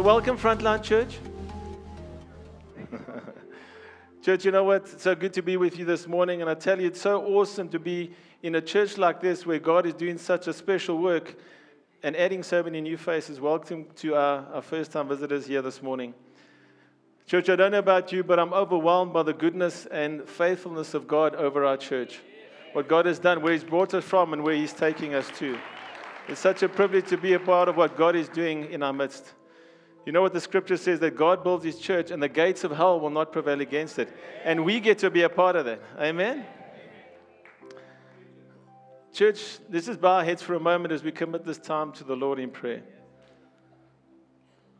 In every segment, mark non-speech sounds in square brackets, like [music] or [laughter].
So, welcome, Frontline Church. [laughs] church, you know what? It's so good to be with you this morning. And I tell you, it's so awesome to be in a church like this where God is doing such a special work and adding so many new faces. Welcome to our, our first time visitors here this morning. Church, I don't know about you, but I'm overwhelmed by the goodness and faithfulness of God over our church. What God has done, where He's brought us from, and where He's taking us to. It's such a privilege to be a part of what God is doing in our midst. You know what the scripture says that God builds his church and the gates of hell will not prevail against it. And we get to be a part of that. Amen? Church, this is bow our heads for a moment as we commit this time to the Lord in prayer.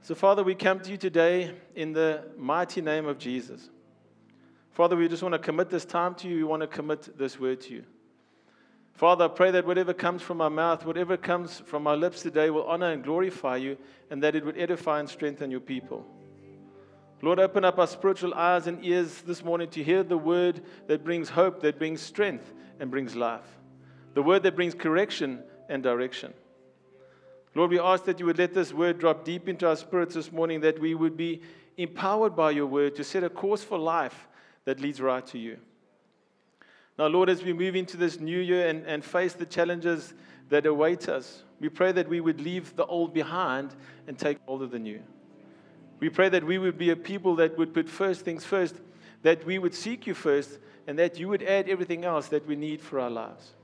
So, Father, we come to you today in the mighty name of Jesus. Father, we just want to commit this time to you. We want to commit this word to you. Father, I pray that whatever comes from our mouth, whatever comes from our lips today will honor and glorify you, and that it would edify and strengthen your people. Lord, open up our spiritual eyes and ears this morning to hear the word that brings hope, that brings strength, and brings life. The word that brings correction and direction. Lord, we ask that you would let this word drop deep into our spirits this morning, that we would be empowered by your word to set a course for life that leads right to you. Now, Lord, as we move into this new year and, and face the challenges that await us, we pray that we would leave the old behind and take hold of the new. We pray that we would be a people that would put first things first, that we would seek you first, and that you would add everything else that we need for our lives.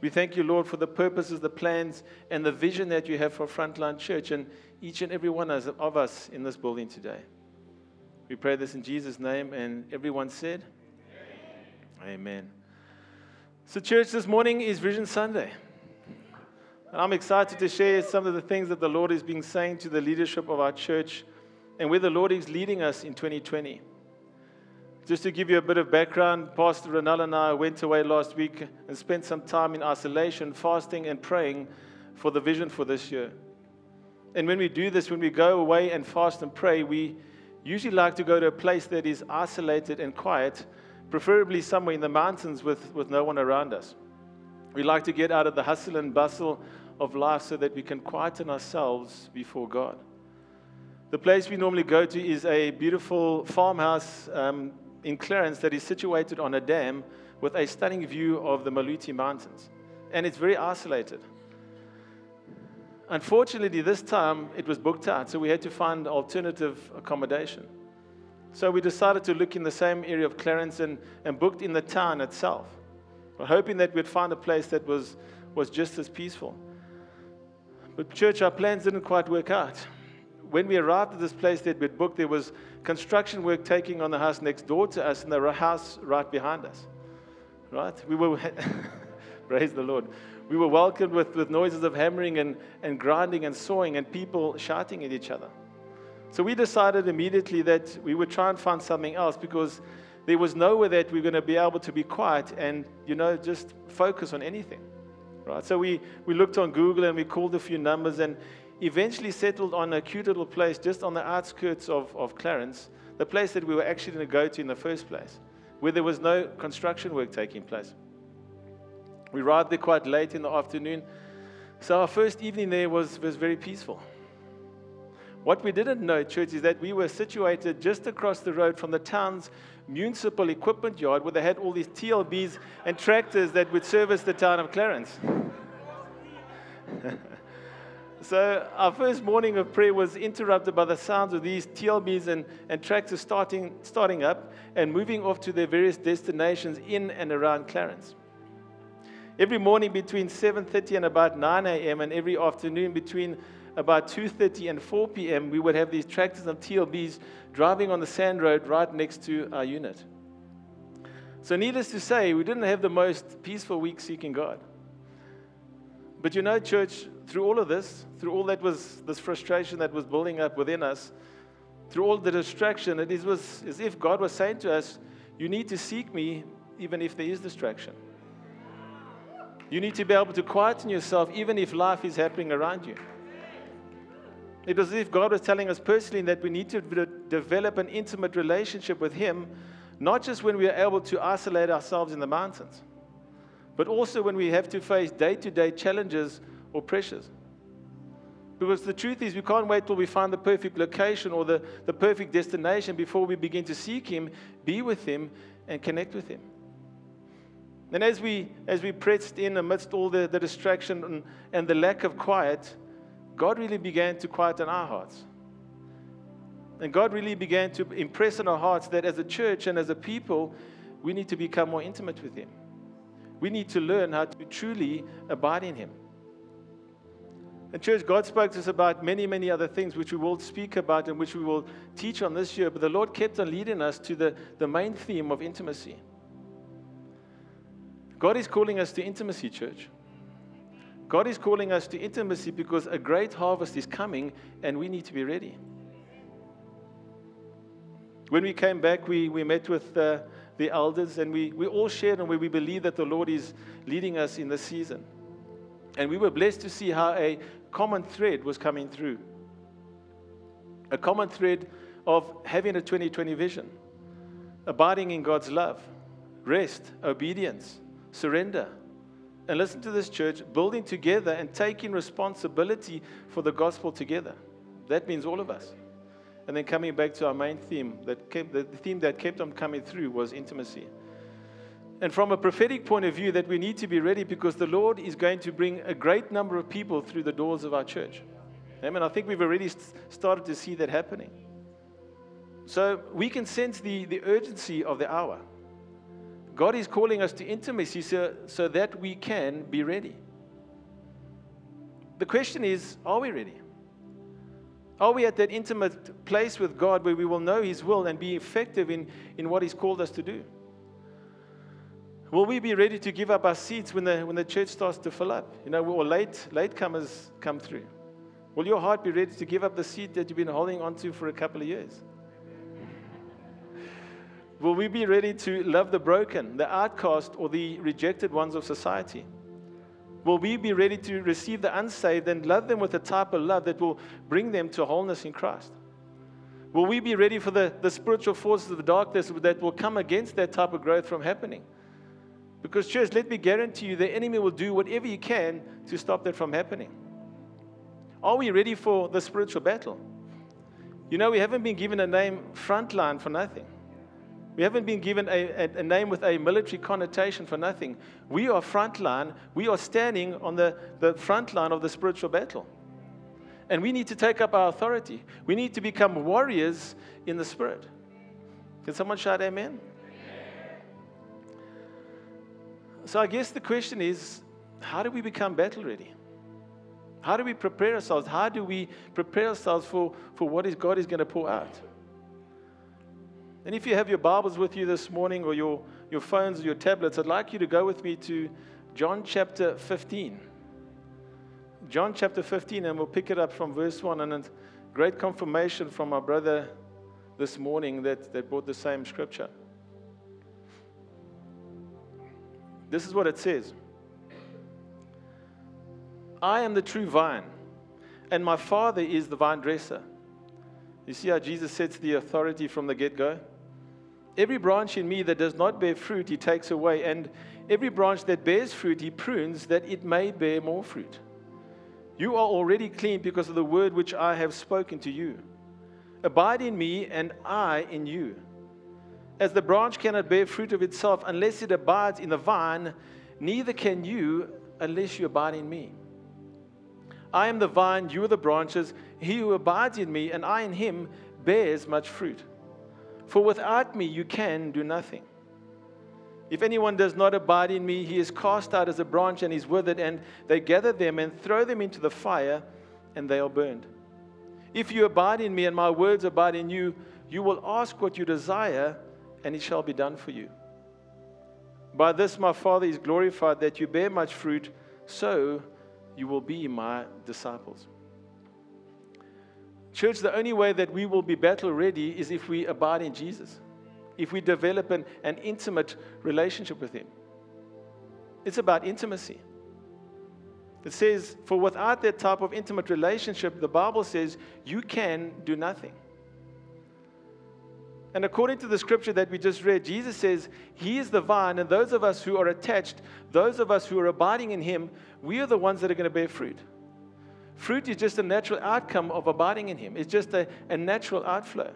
We thank you, Lord, for the purposes, the plans, and the vision that you have for Frontline Church and each and every one of us in this building today. We pray this in Jesus' name, and everyone said, Amen. So, church, this morning is Vision Sunday. And I'm excited to share some of the things that the Lord has been saying to the leadership of our church and where the Lord is leading us in 2020. Just to give you a bit of background, Pastor Ronald and I went away last week and spent some time in isolation, fasting and praying for the vision for this year. And when we do this, when we go away and fast and pray, we usually like to go to a place that is isolated and quiet preferably somewhere in the mountains with, with no one around us. We like to get out of the hustle and bustle of life so that we can quieten ourselves before God. The place we normally go to is a beautiful farmhouse um, in Clarens that is situated on a dam with a stunning view of the Maluti Mountains. And it's very isolated. Unfortunately, this time it was booked out, so we had to find alternative accommodation. So we decided to look in the same area of Clarens and, and booked in the town itself, hoping that we'd find a place that was, was just as peaceful. But, church, our plans didn't quite work out. When we arrived at this place that we'd booked, there was construction work taking on the house next door to us and the house right behind us. Right? We were, [laughs] praise the Lord. We were welcomed with, with noises of hammering and, and grinding and sawing and people shouting at each other. So we decided immediately that we would try and find something else because there was nowhere that we were going to be able to be quiet and, you know, just focus on anything. Right? So we, we looked on Google and we called a few numbers and eventually settled on a cute little place just on the outskirts of, of Clarens, the place that we were actually going to go to in the first place, where there was no construction work taking place. We arrived there quite late in the afternoon. So our first evening there was, was very peaceful. What we didn't know, church, is that we were situated just across the road from the town's municipal equipment yard where they had all these TLBs and tractors that would service the town of Clarens. [laughs] so our first morning of prayer was interrupted by the sounds of these TLBs and, and tractors starting, starting up and moving off to their various destinations in and around Clarens. Every morning between 7.30 and about 9 a.m. and every afternoon between about 2.30 and 4 p.m., we would have these tractors and TLBs driving on the sand road right next to our unit. So, needless to say, we didn't have the most peaceful week seeking God. But you know, church, through all of this, through all that was this frustration that was building up within us, through all the distraction, it was as if God was saying to us, You need to seek me even if there is distraction. You need to be able to quieten yourself even if life is happening around you. It was as if God was telling us personally that we need to develop an intimate relationship with Him, not just when we are able to isolate ourselves in the mountains, but also when we have to face day to day challenges or pressures. Because the truth is, we can't wait till we find the perfect location or the, the perfect destination before we begin to seek Him, be with Him, and connect with Him. And as we, as we pressed in amidst all the, the distraction and, and the lack of quiet, God really began to quieten our hearts. And God really began to impress on our hearts that as a church and as a people, we need to become more intimate with Him. We need to learn how to truly abide in Him. And, church, God spoke to us about many, many other things which we will speak about and which we will teach on this year. But the Lord kept on leading us to the, the main theme of intimacy. God is calling us to intimacy, church. God is calling us to intimacy because a great harvest is coming and we need to be ready. When we came back, we, we met with uh, the elders and we, we all shared on where we believe that the Lord is leading us in this season. And we were blessed to see how a common thread was coming through. A common thread of having a 2020 vision, abiding in God's love, rest, obedience, surrender. And listen to this church building together and taking responsibility for the gospel together. That means all of us. And then coming back to our main theme, that kept, the theme that kept on coming through was intimacy. And from a prophetic point of view, that we need to be ready because the Lord is going to bring a great number of people through the doors of our church. Amen. I think we've already started to see that happening. So we can sense the, the urgency of the hour. God is calling us to intimacy so, so that we can be ready. The question is are we ready? Are we at that intimate place with God where we will know His will and be effective in, in what He's called us to do? Will we be ready to give up our seats when the, when the church starts to fill up? You know, or late, latecomers come through. Will your heart be ready to give up the seat that you've been holding onto for a couple of years? Will we be ready to love the broken, the outcast, or the rejected ones of society? Will we be ready to receive the unsaved and love them with a type of love that will bring them to wholeness in Christ? Will we be ready for the, the spiritual forces of the darkness that will come against that type of growth from happening? Because, church, let me guarantee you the enemy will do whatever he can to stop that from happening. Are we ready for the spiritual battle? You know, we haven't been given a name frontline for nothing. We haven't been given a, a, a, name with a military connotation for nothing. We are frontline. We are standing on the, the front line of the spiritual battle. And we need to take up our authority. We need to become warriors in the spirit. Can someone shout amen? So I guess the question is how do we become battle ready? How do we prepare ourselves? How do we prepare ourselves for, for what is God is going to pour out? And if you have your Bibles with you this morning or your, your phones or your tablets, I'd like you to go with me to John chapter 15. John chapter 15, and we'll pick it up from verse 1. And great confirmation from our brother this morning that, that brought the same scripture. This is what it says I am the true vine, and my Father is the vine dresser. You see how Jesus sets the authority from the get go? Every branch in me that does not bear fruit, he takes away, and every branch that bears fruit, he prunes that it may bear more fruit. You are already clean because of the word which I have spoken to you. Abide in me, and I in you. As the branch cannot bear fruit of itself unless it abides in the vine, neither can you unless you abide in me. I am the vine, you are the branches. He who abides in me and I in him bears much fruit. For without me you can do nothing. If anyone does not abide in me, he is cast out as a branch and is withered, and they gather them and throw them into the fire, and they are burned. If you abide in me and my words abide in you, you will ask what you desire and it shall be done for you. By this my Father is glorified that you bear much fruit, so you will be my disciples. Church, the only way that we will be battle ready is if we abide in Jesus, if we develop an, an intimate relationship with Him. It's about intimacy. It says, for without that type of intimate relationship, the Bible says you can do nothing. And according to the scripture that we just read, Jesus says, He is the vine, and those of us who are attached, those of us who are abiding in Him, we are the ones that are going to bear fruit. Fruit is just a natural outcome of abiding in Him, it's just a, a natural outflow.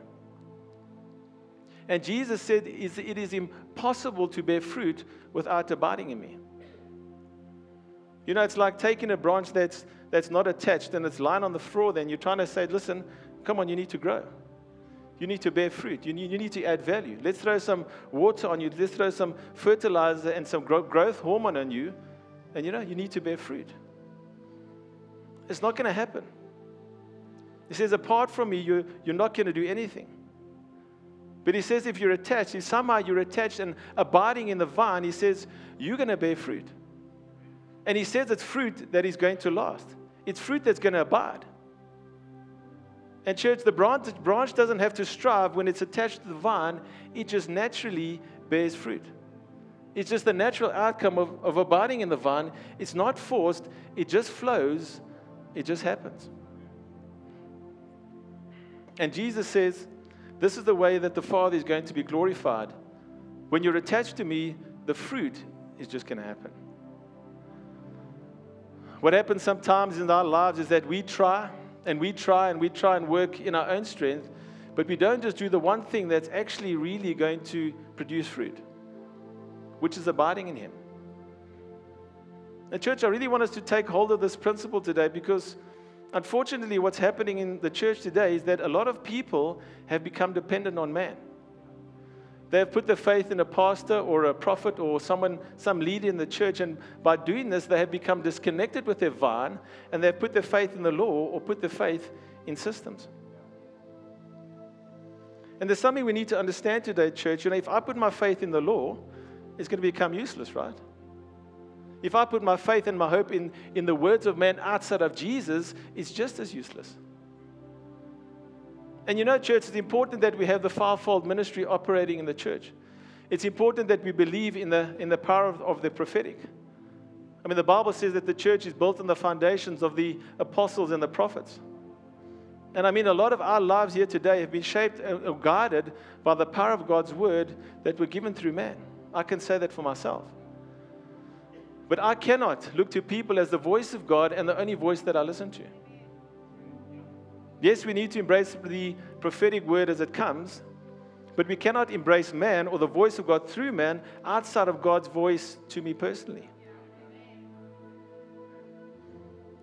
And Jesus said, It is impossible to bear fruit without abiding in me. You know, it's like taking a branch that's, that's not attached and it's lying on the floor, then you're trying to say, Listen, come on, you need to grow. You need to bear fruit. You need, you need to add value. Let's throw some water on you. Let's throw some fertilizer and some growth hormone on you. And you know, you need to bear fruit. It's not going to happen. He says, apart from me, you, you're not going to do anything. But he says, if you're attached, if somehow you're attached and abiding in the vine, he says, you're going to bear fruit. And he says it's fruit that is going to last, it's fruit that's going to abide. And, church, the branch, branch doesn't have to strive when it's attached to the vine, it just naturally bears fruit. It's just the natural outcome of, of abiding in the vine. It's not forced, it just flows, it just happens. And Jesus says, This is the way that the Father is going to be glorified. When you're attached to me, the fruit is just going to happen. What happens sometimes in our lives is that we try and we try and we try and work in our own strength, but we don't just do the one thing that's actually really going to produce fruit, which is abiding in Him. And, church, I really want us to take hold of this principle today because unfortunately, what's happening in the church today is that a lot of people have become dependent on man. They have put their faith in a pastor or a prophet or someone, some leader in the church, and by doing this, they have become disconnected with their vine and they've put their faith in the law or put their faith in systems. And there's something we need to understand today, church. You know, if I put my faith in the law, it's going to become useless, right? If I put my faith and my hope in, in the words of man outside of Jesus, it's just as useless. And you know, church, it's important that we have the fivefold ministry operating in the church. It's important that we believe in the, in the power of, of the prophetic. I mean, the Bible says that the church is built on the foundations of the apostles and the prophets. And I mean, a lot of our lives here today have been shaped and guided by the power of God's word that were given through man. I can say that for myself. But I cannot look to people as the voice of God and the only voice that I listen to. Yes, we need to embrace the prophetic word as it comes, but we cannot embrace man or the voice of God through man outside of God's voice to me personally.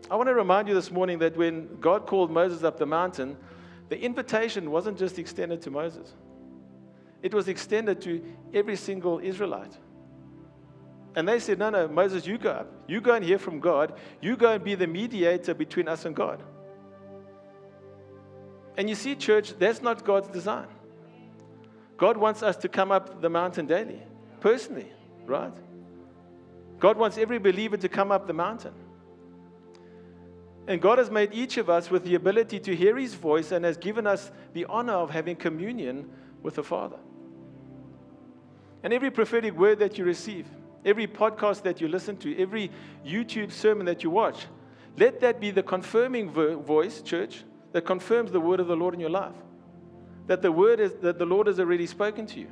I want to remind you this morning that when God called Moses up the mountain, the invitation wasn't just extended to Moses, it was extended to every single Israelite. And they said, No, no, Moses, you go up. You go and hear from God. You go and be the mediator between us and God. And you see, church, that's not God's design. God wants us to come up the mountain daily, personally, right? God wants every believer to come up the mountain. And God has made each of us with the ability to hear His voice and has given us the honor of having communion with the Father. And every prophetic word that you receive, every podcast that you listen to, every YouTube sermon that you watch, let that be the confirming voice, church, that confirms the word of the Lord in your life. That the word is that the Lord has already spoken to you.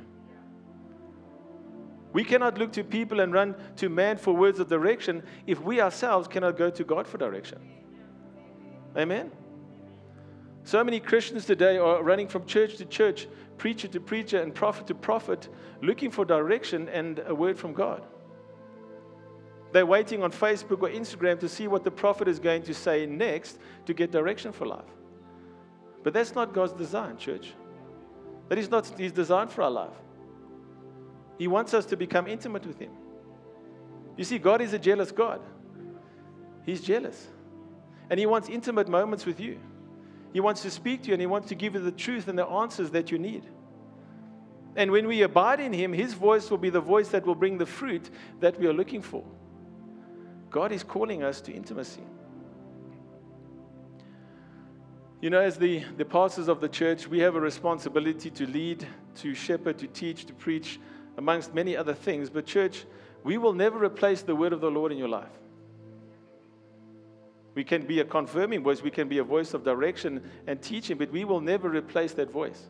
We cannot look to people and run to man for words of direction if we ourselves cannot go to God for direction. Amen. So many Christians today are running from church to church, preacher to preacher, and prophet to prophet, looking for direction and a word from God. They're waiting on Facebook or Instagram to see what the prophet is going to say next to get direction for life. But that's not God's design, church. That is not His design for our life. He wants us to become intimate with Him. You see, God is a jealous God. He's jealous. And He wants intimate moments with you. He wants to speak to you and He wants to give you the truth and the answers that you need. And when we abide in Him, His voice will be the voice that will bring the fruit that we are looking for. God is calling us to intimacy. You know, as the, the pastors of the church, we have a responsibility to lead, to shepherd, to teach, to preach, amongst many other things. But, church, we will never replace the word of the Lord in your life. We can be a confirming voice, we can be a voice of direction and teaching, but we will never replace that voice.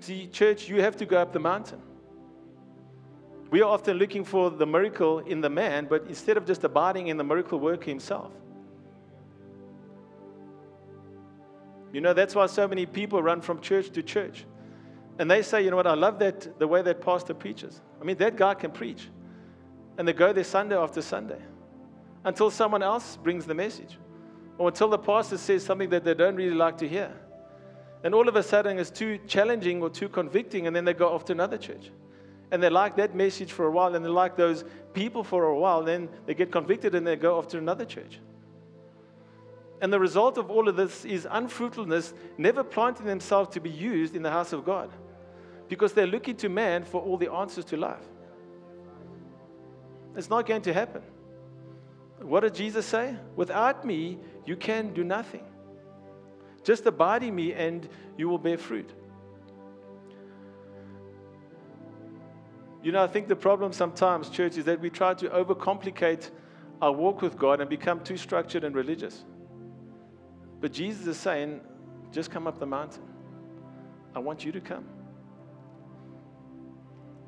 See, church, you have to go up the mountain. We are often looking for the miracle in the man, but instead of just abiding in the miracle work himself. You know, that's why so many people run from church to church. And they say, you know what, I love that the way that pastor preaches. I mean, that guy can preach. And they go there Sunday after Sunday until someone else brings the message or until the pastor says something that they don't really like to hear. And all of a sudden it's too challenging or too convicting, and then they go off to another church. And they like that message for a while, and they like those people for a while, then they get convicted and they go off to another church. And the result of all of this is unfruitfulness, never planting themselves to be used in the house of God because they're looking to man for all the answers to life. It's not going to happen. What did Jesus say? Without me, you can do nothing. Just abide in me and you will bear fruit. You know, I think the problem sometimes, church, is that we try to overcomplicate our walk with God and become too structured and religious. But Jesus is saying, just come up the mountain. I want you to come.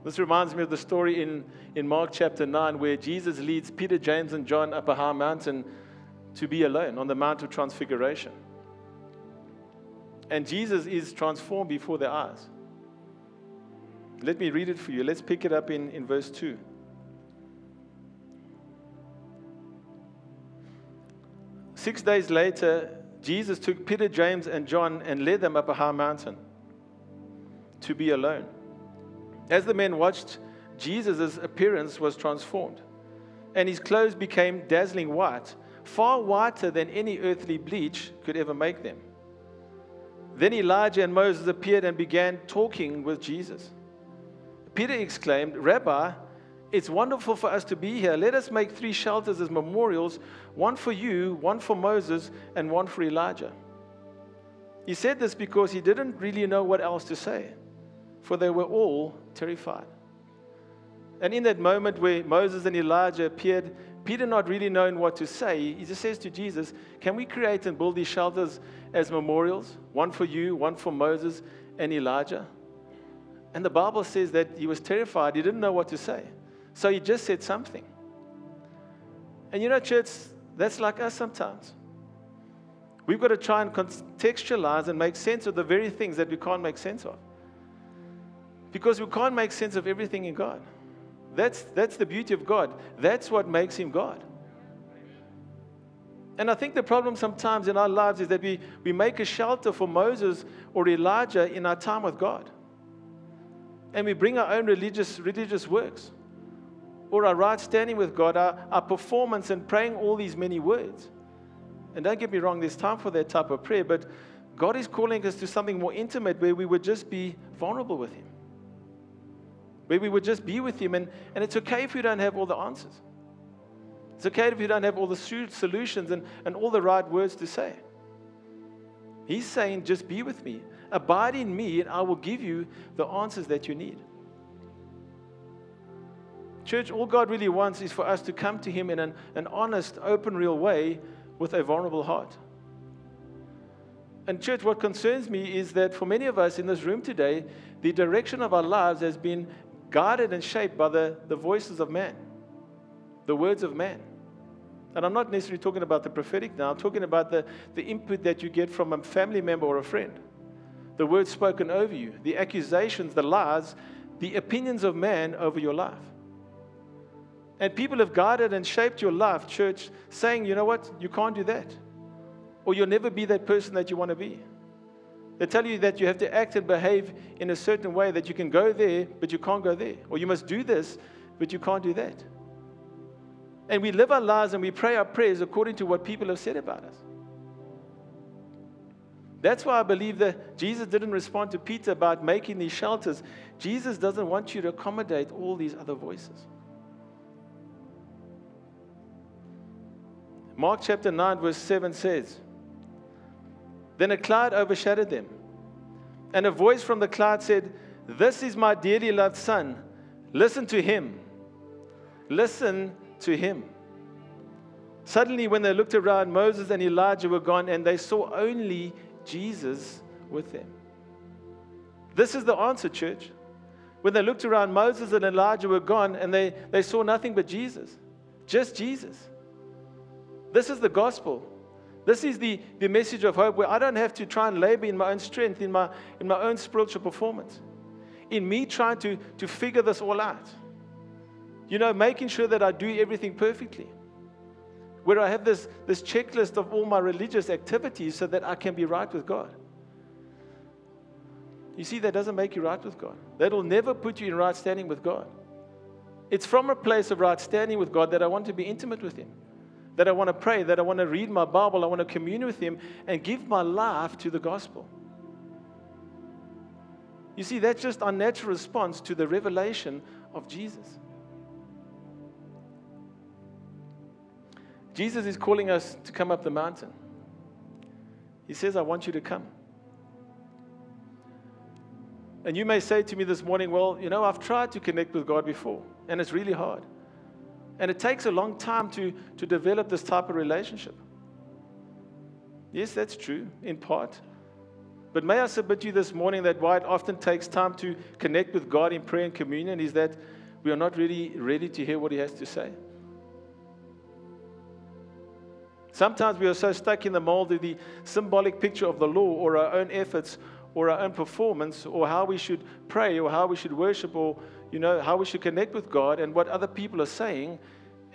This reminds me of the story in, in Mark chapter 9 where Jesus leads Peter, James, and John up a high mountain to be alone on the Mount of Transfiguration. And Jesus is transformed before their eyes. Let me read it for you. Let's pick it up in, in verse 2. Six days later, Jesus took Peter, James, and John and led them up a high mountain to be alone. As the men watched, Jesus' appearance was transformed, and his clothes became dazzling white, far whiter than any earthly bleach could ever make them. Then Elijah and Moses appeared and began talking with Jesus. Peter exclaimed, Rabbi, it's wonderful for us to be here. Let us make three shelters as memorials one for you, one for Moses, and one for Elijah. He said this because he didn't really know what else to say, for they were all terrified. And in that moment where Moses and Elijah appeared, Peter, not really knowing what to say, he just says to Jesus, Can we create and build these shelters as memorials? One for you, one for Moses and Elijah. And the Bible says that he was terrified. He didn't know what to say. So he just said something. And you know, church, that's like us sometimes. We've got to try and contextualize and make sense of the very things that we can't make sense of. Because we can't make sense of everything in God. That's, that's the beauty of God. That's what makes Him God. And I think the problem sometimes in our lives is that we, we make a shelter for Moses or Elijah in our time with God. And we bring our own religious, religious works or our right standing with God, our, our performance and praying all these many words. And don't get me wrong, there's time for that type of prayer, but God is calling us to something more intimate where we would just be vulnerable with Him where we would just be with Him. And, and it's okay if we don't have all the answers. It's okay if you don't have all the solutions and, and all the right words to say. He's saying, just be with me. Abide in me, and I will give you the answers that you need. Church, all God really wants is for us to come to Him in an, an honest, open, real way with a vulnerable heart. And, church, what concerns me is that for many of us in this room today, the direction of our lives has been guided and shaped by the, the voices of man, the words of man. And I'm not necessarily talking about the prophetic now, I'm talking about the, the input that you get from a family member or a friend, the words spoken over you, the accusations, the lies, the opinions of man over your life. And people have guided and shaped your life, church, saying, you know what, you can't do that. Or you'll never be that person that you want to be. They tell you that you have to act and behave in a certain way, that you can go there, but you can't go there. Or you must do this, but you can't do that. And we live our lives and we pray our prayers according to what people have said about us. That's why I believe that Jesus didn't respond to Peter about making these shelters. Jesus doesn't want you to accommodate all these other voices. Mark chapter 9, verse 7 says, then a cloud overshadowed them. And a voice from the cloud said, This is my dearly loved Son. Listen to him. Listen to him. Suddenly, when they looked around, Moses and Elijah were gone, and they saw only Jesus with them. This is the answer, church. When they looked around, Moses and Elijah were gone, and they, they saw nothing but Jesus. Just Jesus. This is the gospel. This is the, the message of hope where I don't have to try and labor in my own strength, in my, in my own spiritual performance, in me trying to, to figure this all out. You know, making sure that I do everything perfectly. Where I have this, this checklist of all my religious activities so that I can be right with God. You see, that doesn't make you right with God. That will never put you in right standing with God. It's from a place of right standing with God that I want to be intimate with Him, that I want to pray, that I want to read my Bible, I want to commune with Him and give my life to the gospel. You see, that's just our natural response to the revelation of Jesus. Jesus is calling us to come up the mountain. He says, I want you to come. And you may say to me this morning, Well, you know, I've tried to connect with God before, and it's really hard. And it takes a long time to, to develop this type of relationship. Yes, that's true, in part. But may I submit to you this morning that why it often takes time to connect with God in prayer and communion is that we are not really ready to hear what He has to say. Sometimes we are so stuck in the mold of the symbolic picture of the law or our own efforts or our own performance or how we should pray or how we should worship or you know how we should connect with God and what other people are saying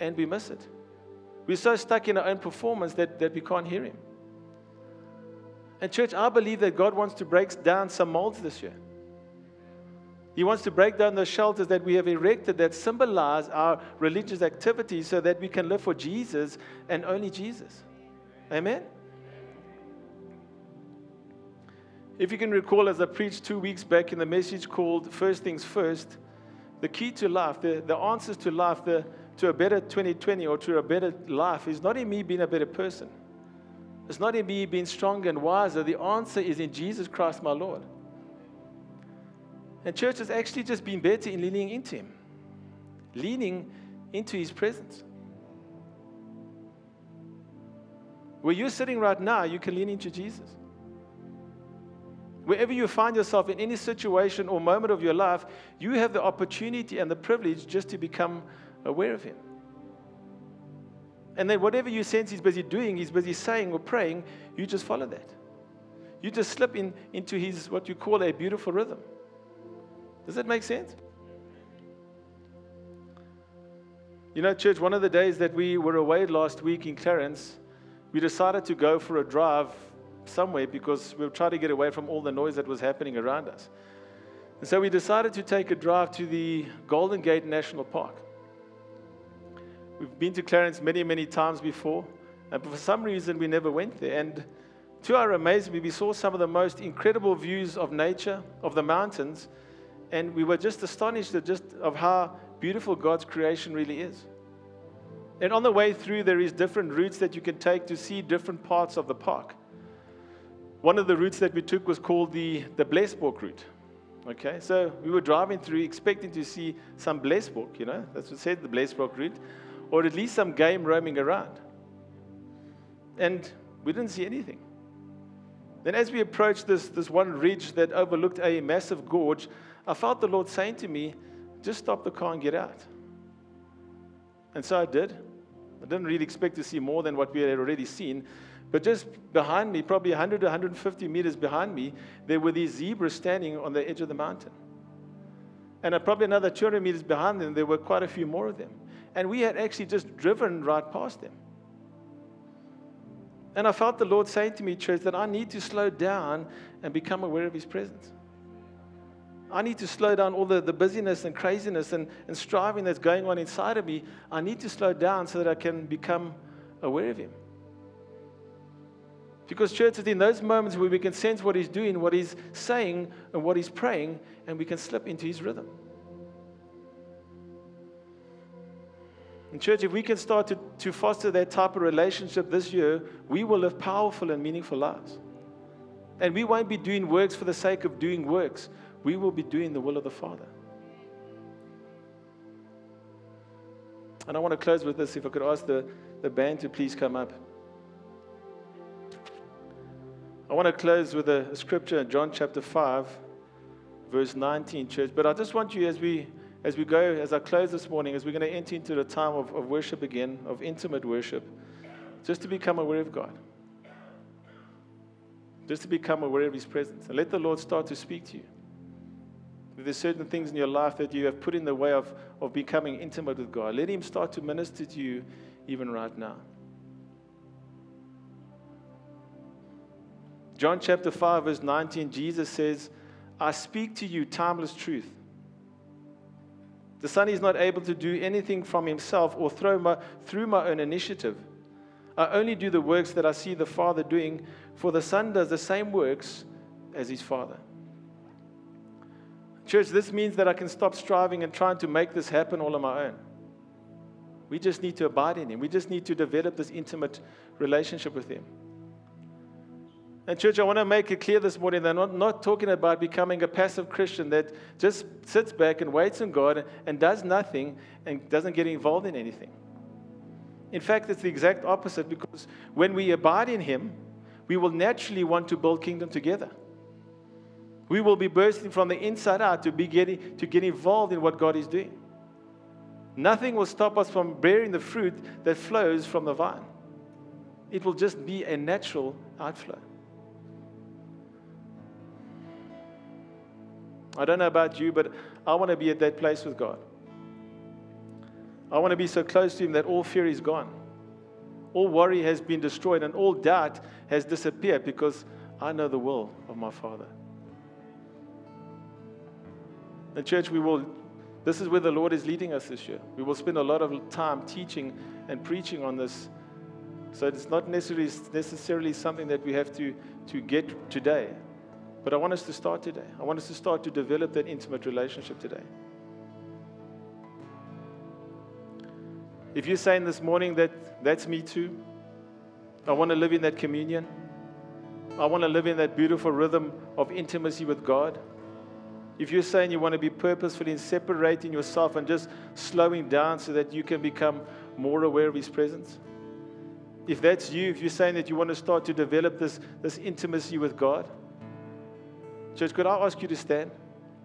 and we miss it. We're so stuck in our own performance that, that we can't hear him. And church, I believe that God wants to break down some molds this year. He wants to break down the shelters that we have erected that symbolize our religious activities so that we can live for Jesus and only Jesus. Amen? If you can recall, as I preached two weeks back in the message called First Things First, the key to life, the, the answers to life, the, to a better 2020 or to a better life is not in me being a better person. It's not in me being stronger and wiser. The answer is in Jesus Christ, my Lord. And church has actually just been better in leaning into Him, leaning into His presence. Where you're sitting right now, you can lean into Jesus. Wherever you find yourself in any situation or moment of your life, you have the opportunity and the privilege just to become aware of Him. And then whatever you sense He's busy doing, He's busy saying or praying, you just follow that. You just slip in, into His, what you call a beautiful rhythm. Does that make sense? You know, church, one of the days that we were away last week in Clarens, we decided to go for a drive somewhere because we were trying to get away from all the noise that was happening around us. And so we decided to take a drive to the Golden Gate National Park. We've been to Clarens many, many times before, uh, and for some reason we never went there. And to our amazement, we saw some of the most incredible views of nature, of the mountains, and we were just astonished at just of how beautiful God's creation really is. And on the way through, there is different routes that you can take to see different parts of the park. One of the routes that we took was called the, the Blesbok route. Okay, so we were driving through expecting to see some Blesbok, you know, that's what said the Blesbok route, or at least some game roaming around. And we didn't see anything. Then, as we approached this, this one ridge that overlooked a massive gorge, I felt the Lord saying to me, just stop the car and get out. And so I did. I didn't really expect to see more than what we had already seen. But just behind me, probably 100 to 150 meters behind me, there were these zebras standing on the edge of the mountain. And probably another 200 meters behind them, there were quite a few more of them. And we had actually just driven right past them. And I felt the Lord saying to me, church, that I need to slow down and become aware of His presence. I need to slow down all the, the busyness and craziness and, and striving that's going on inside of me. I need to slow down so that I can become aware of Him. Because, church, in those moments where we can sense what He's doing, what He's saying, and what He's praying, and we can slip into His rhythm. And, church, if we can start to, to foster that type of relationship this year, we will live powerful and meaningful lives. And we won't be doing works for the sake of doing works, we will be doing the will of the Father. And I want to close with this. If I could ask the, the band to please come up. I want to close with a, scripture in John chapter 5, verse 19, church. But I just want you, as we as we go, as I close this morning, as we're going to enter into the time of, of worship again, of intimate worship, just to become aware of God. just to become aware of His presence. And let the Lord start to speak to you. There's certain things in your life that you have put in the way of, of becoming intimate with God, let Him start to minister to you even right now. John chapter 5, verse 19, Jesus says, I speak to you timeless truth. The Son is not able to do anything from himself or through my, through my own initiative. I only do the works that I see the Father doing, for the Son does the same works as his Father. Church, this means that I can stop striving and trying to make this happen all on my own. We just need to abide in Him. We just need to develop this intimate relationship with Him. And, church, I want to make it clear this morning that I'm not, not talking about becoming a passive Christian that just sits back and waits on God and does nothing and doesn't get involved in anything. In fact, it's the exact opposite because when we abide in Him, we will naturally want to build kingdom together. We will be bursting from the inside out to, be getting, to get involved in what God is doing. Nothing will stop us from bearing the fruit that flows from the vine. It will just be a natural outflow. I don't know about you, but I want to be at that place with God. I want to be so close to Him that all fear is gone. All worry has been destroyed and all doubt has disappeared because I know the will of my Father. And, church, we will, this is where the Lord is leading us this year. We will spend a lot of time teaching and preaching on this. So it's not necessarily, necessarily something that we have to, to get today. But I want us to start today. I want us to start to develop that intimate relationship today. If you're saying this morning that that's me too, I want to live in that communion. I want to live in that beautiful rhythm of intimacy with God. If you're saying you want to be purposeful in separating yourself and just slowing down so that you can become more aware of His presence, if that's you, if you're saying that you want to start to develop this, this intimacy with God, church, could I ask you to stand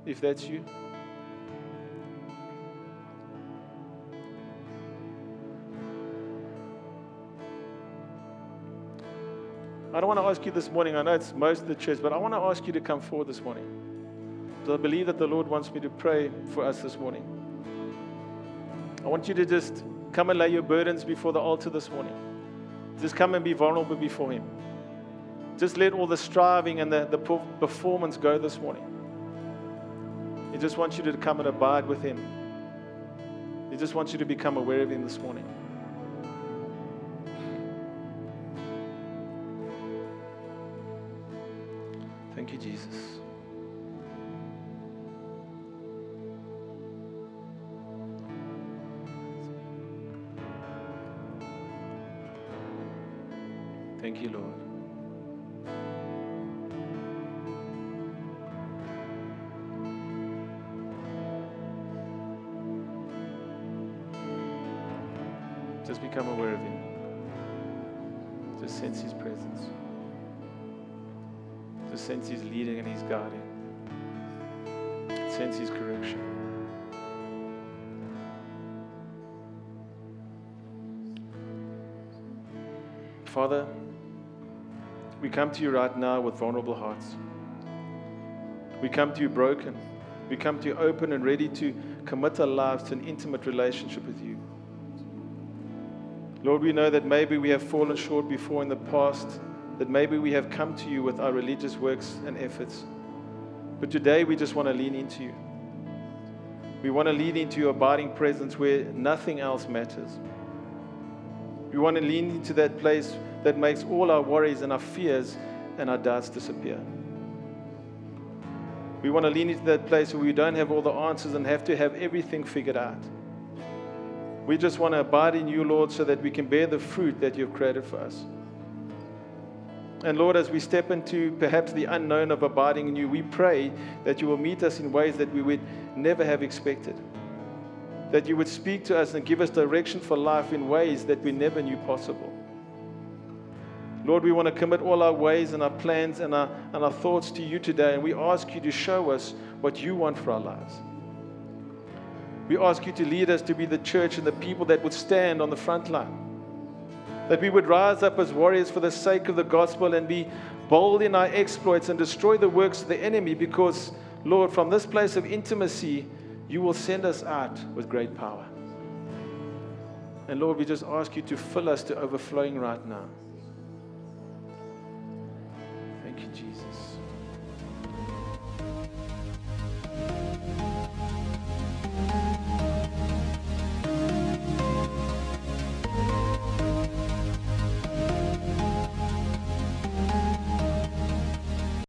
if that's you? I don't want to ask you this morning, I know it's most of the church, but I want to ask you to come forward this morning. I believe that the Lord wants me to pray for us this morning. I want you to just come and lay your burdens before the altar this morning. Just come and be vulnerable before Him. Just let all the striving and the, the performance go this morning. He just wants you to come and abide with Him. He just wants you to become aware of Him this morning. Thank you, Jesus. Become aware of Him. Just sense His presence. Just sense His leading and His guiding. Sense His correction. Father, we come to you right now with vulnerable hearts. We come to you broken. We come to you open and ready to commit our lives to an intimate relationship with you. Lord, we know that maybe we have fallen short before in the past, that maybe we have come to you with our religious works and efforts. But today we just want to lean into you. We want to lean into your abiding presence where nothing else matters. We want to lean into that place that makes all our worries and our fears and our doubts disappear. We want to lean into that place where we don't have all the answers and have to have everything figured out. We just want to abide in you, Lord, so that we can bear the fruit that you've created for us. And Lord, as we step into perhaps the unknown of abiding in you, we pray that you will meet us in ways that we would never have expected. That you would speak to us and give us direction for life in ways that we never knew possible. Lord, we want to commit all our ways and our plans and our, and our thoughts to you today, and we ask you to show us what you want for our lives. We ask you to lead us to be the church and the people that would stand on the front line. That we would rise up as warriors for the sake of the gospel and be bold in our exploits and destroy the works of the enemy because, Lord, from this place of intimacy, you will send us out with great power. And Lord, we just ask you to fill us to overflowing right now. Thank you, Jesus.